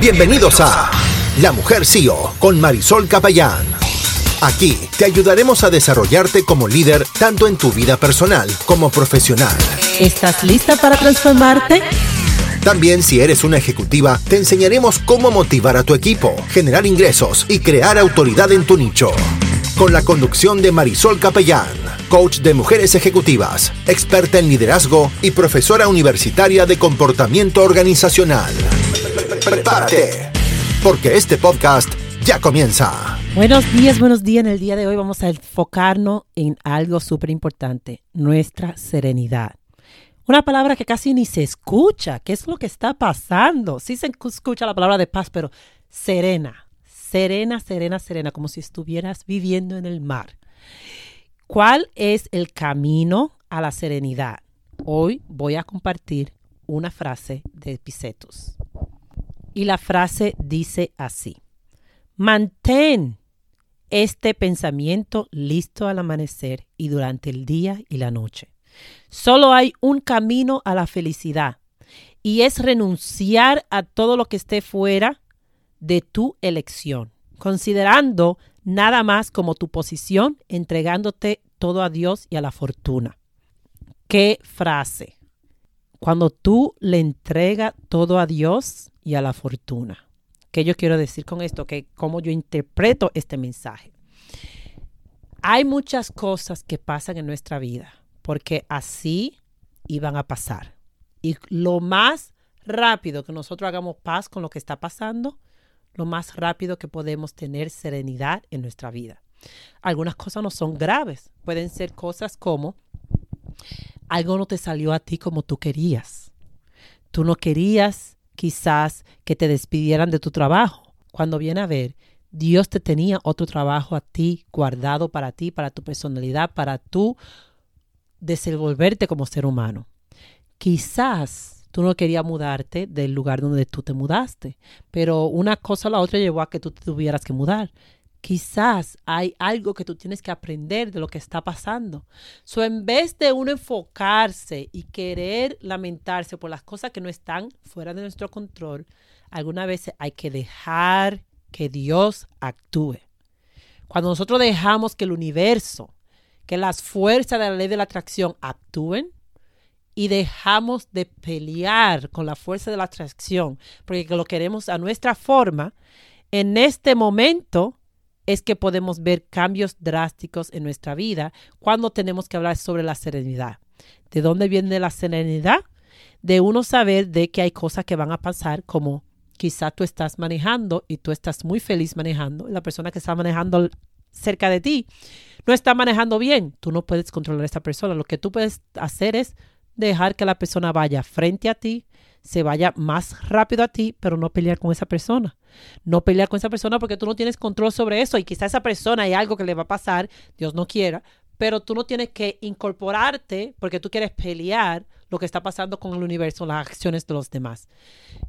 Bienvenidos a La Mujer CEO con Marisol Capellán. Aquí te ayudaremos a desarrollarte como líder tanto en tu vida personal como profesional. ¿Estás lista para transformarte? También si eres una ejecutiva, te enseñaremos cómo motivar a tu equipo, generar ingresos y crear autoridad en tu nicho. Con la conducción de Marisol Capellán, coach de mujeres ejecutivas, experta en liderazgo y profesora universitaria de comportamiento organizacional. Prepárate, porque este podcast ya comienza. Buenos días, buenos días. En el día de hoy vamos a enfocarnos en algo súper importante, nuestra serenidad. Una palabra que casi ni se escucha. ¿Qué es lo que está pasando? Sí se escucha la palabra de paz, pero serena, serena, serena, serena, como si estuvieras viviendo en el mar. ¿Cuál es el camino a la serenidad? Hoy voy a compartir una frase de Epicetus. Y la frase dice así. Mantén este pensamiento listo al amanecer y durante el día y la noche. Solo hay un camino a la felicidad y es renunciar a todo lo que esté fuera de tu elección, considerando nada más como tu posición, entregándote todo a Dios y a la fortuna. ¿Qué frase? Cuando tú le entregas todo a Dios y a la fortuna. ¿Qué yo quiero decir con esto? Que cómo yo interpreto este mensaje. Hay muchas cosas que pasan en nuestra vida porque así iban a pasar. Y lo más rápido que nosotros hagamos paz con lo que está pasando, lo más rápido que podemos tener serenidad en nuestra vida. Algunas cosas no son graves, pueden ser cosas como algo no te salió a ti como tú querías. Tú no querías quizás que te despidieran de tu trabajo. Cuando viene a ver, Dios te tenía otro trabajo a ti, guardado para ti, para tu personalidad, para tu desenvolverte como ser humano. Quizás tú no querías mudarte del lugar donde tú te mudaste, pero una cosa a la otra llevó a que tú te tuvieras que mudar. Quizás hay algo que tú tienes que aprender de lo que está pasando. So, en vez de uno enfocarse y querer lamentarse por las cosas que no están fuera de nuestro control, algunas veces hay que dejar que Dios actúe. Cuando nosotros dejamos que el universo que las fuerzas de la ley de la atracción actúen y dejamos de pelear con la fuerza de la atracción porque lo queremos a nuestra forma, en este momento es que podemos ver cambios drásticos en nuestra vida cuando tenemos que hablar sobre la serenidad. ¿De dónde viene la serenidad? De uno saber de que hay cosas que van a pasar como quizá tú estás manejando y tú estás muy feliz manejando, la persona que está manejando cerca de ti no está manejando bien, tú no puedes controlar a esta persona. Lo que tú puedes hacer es dejar que la persona vaya frente a ti, se vaya más rápido a ti, pero no pelear con esa persona. No pelear con esa persona porque tú no tienes control sobre eso y quizá esa persona hay algo que le va a pasar, Dios no quiera, pero tú no tienes que incorporarte porque tú quieres pelear lo que está pasando con el universo, las acciones de los demás.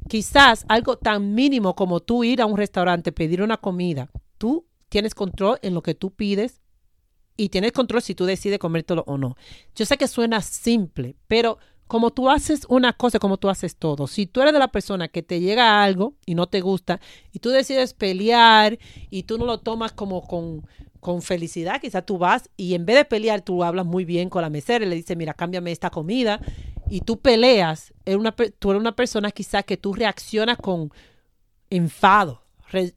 Quizás algo tan mínimo como tú ir a un restaurante, pedir una comida, tú tienes control en lo que tú pides y tienes control si tú decides comértelo o no. Yo sé que suena simple, pero como tú haces una cosa, como tú haces todo. Si tú eres de la persona que te llega algo y no te gusta y tú decides pelear y tú no lo tomas como con, con felicidad, quizás tú vas y en vez de pelear tú hablas muy bien con la mesera y le dices, mira, cámbiame esta comida y tú peleas, una, tú eres una persona quizás que tú reaccionas con enfado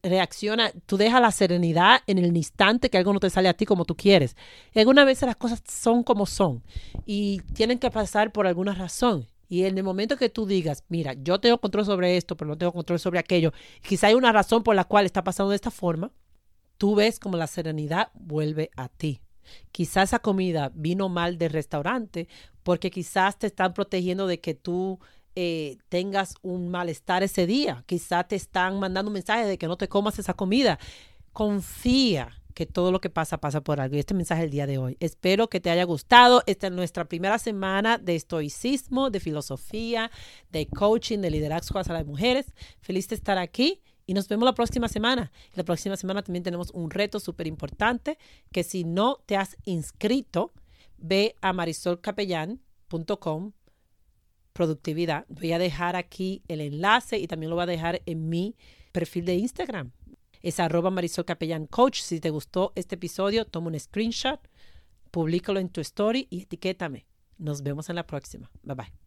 reacciona, tú dejas la serenidad en el instante que algo no te sale a ti como tú quieres. Y algunas veces las cosas son como son y tienen que pasar por alguna razón. Y en el momento que tú digas, mira, yo tengo control sobre esto, pero no tengo control sobre aquello, quizá hay una razón por la cual está pasando de esta forma, tú ves como la serenidad vuelve a ti. Quizás esa comida vino mal del restaurante porque quizás te están protegiendo de que tú eh, tengas un malestar ese día. Quizá te están mandando un mensaje de que no te comas esa comida. Confía que todo lo que pasa pasa por algo. Y este mensaje el día de hoy. Espero que te haya gustado. Esta es nuestra primera semana de estoicismo, de filosofía, de coaching, de liderazgo a las mujeres. Feliz de estar aquí. Y nos vemos la próxima semana. La próxima semana también tenemos un reto súper importante que si no te has inscrito, ve a marisolcapellán.com productividad. Voy a dejar aquí el enlace y también lo voy a dejar en mi perfil de Instagram. Es arroba Marisol Capellán Coach. Si te gustó este episodio, toma un screenshot, públicalo en tu story y etiquétame. Nos vemos en la próxima. Bye bye.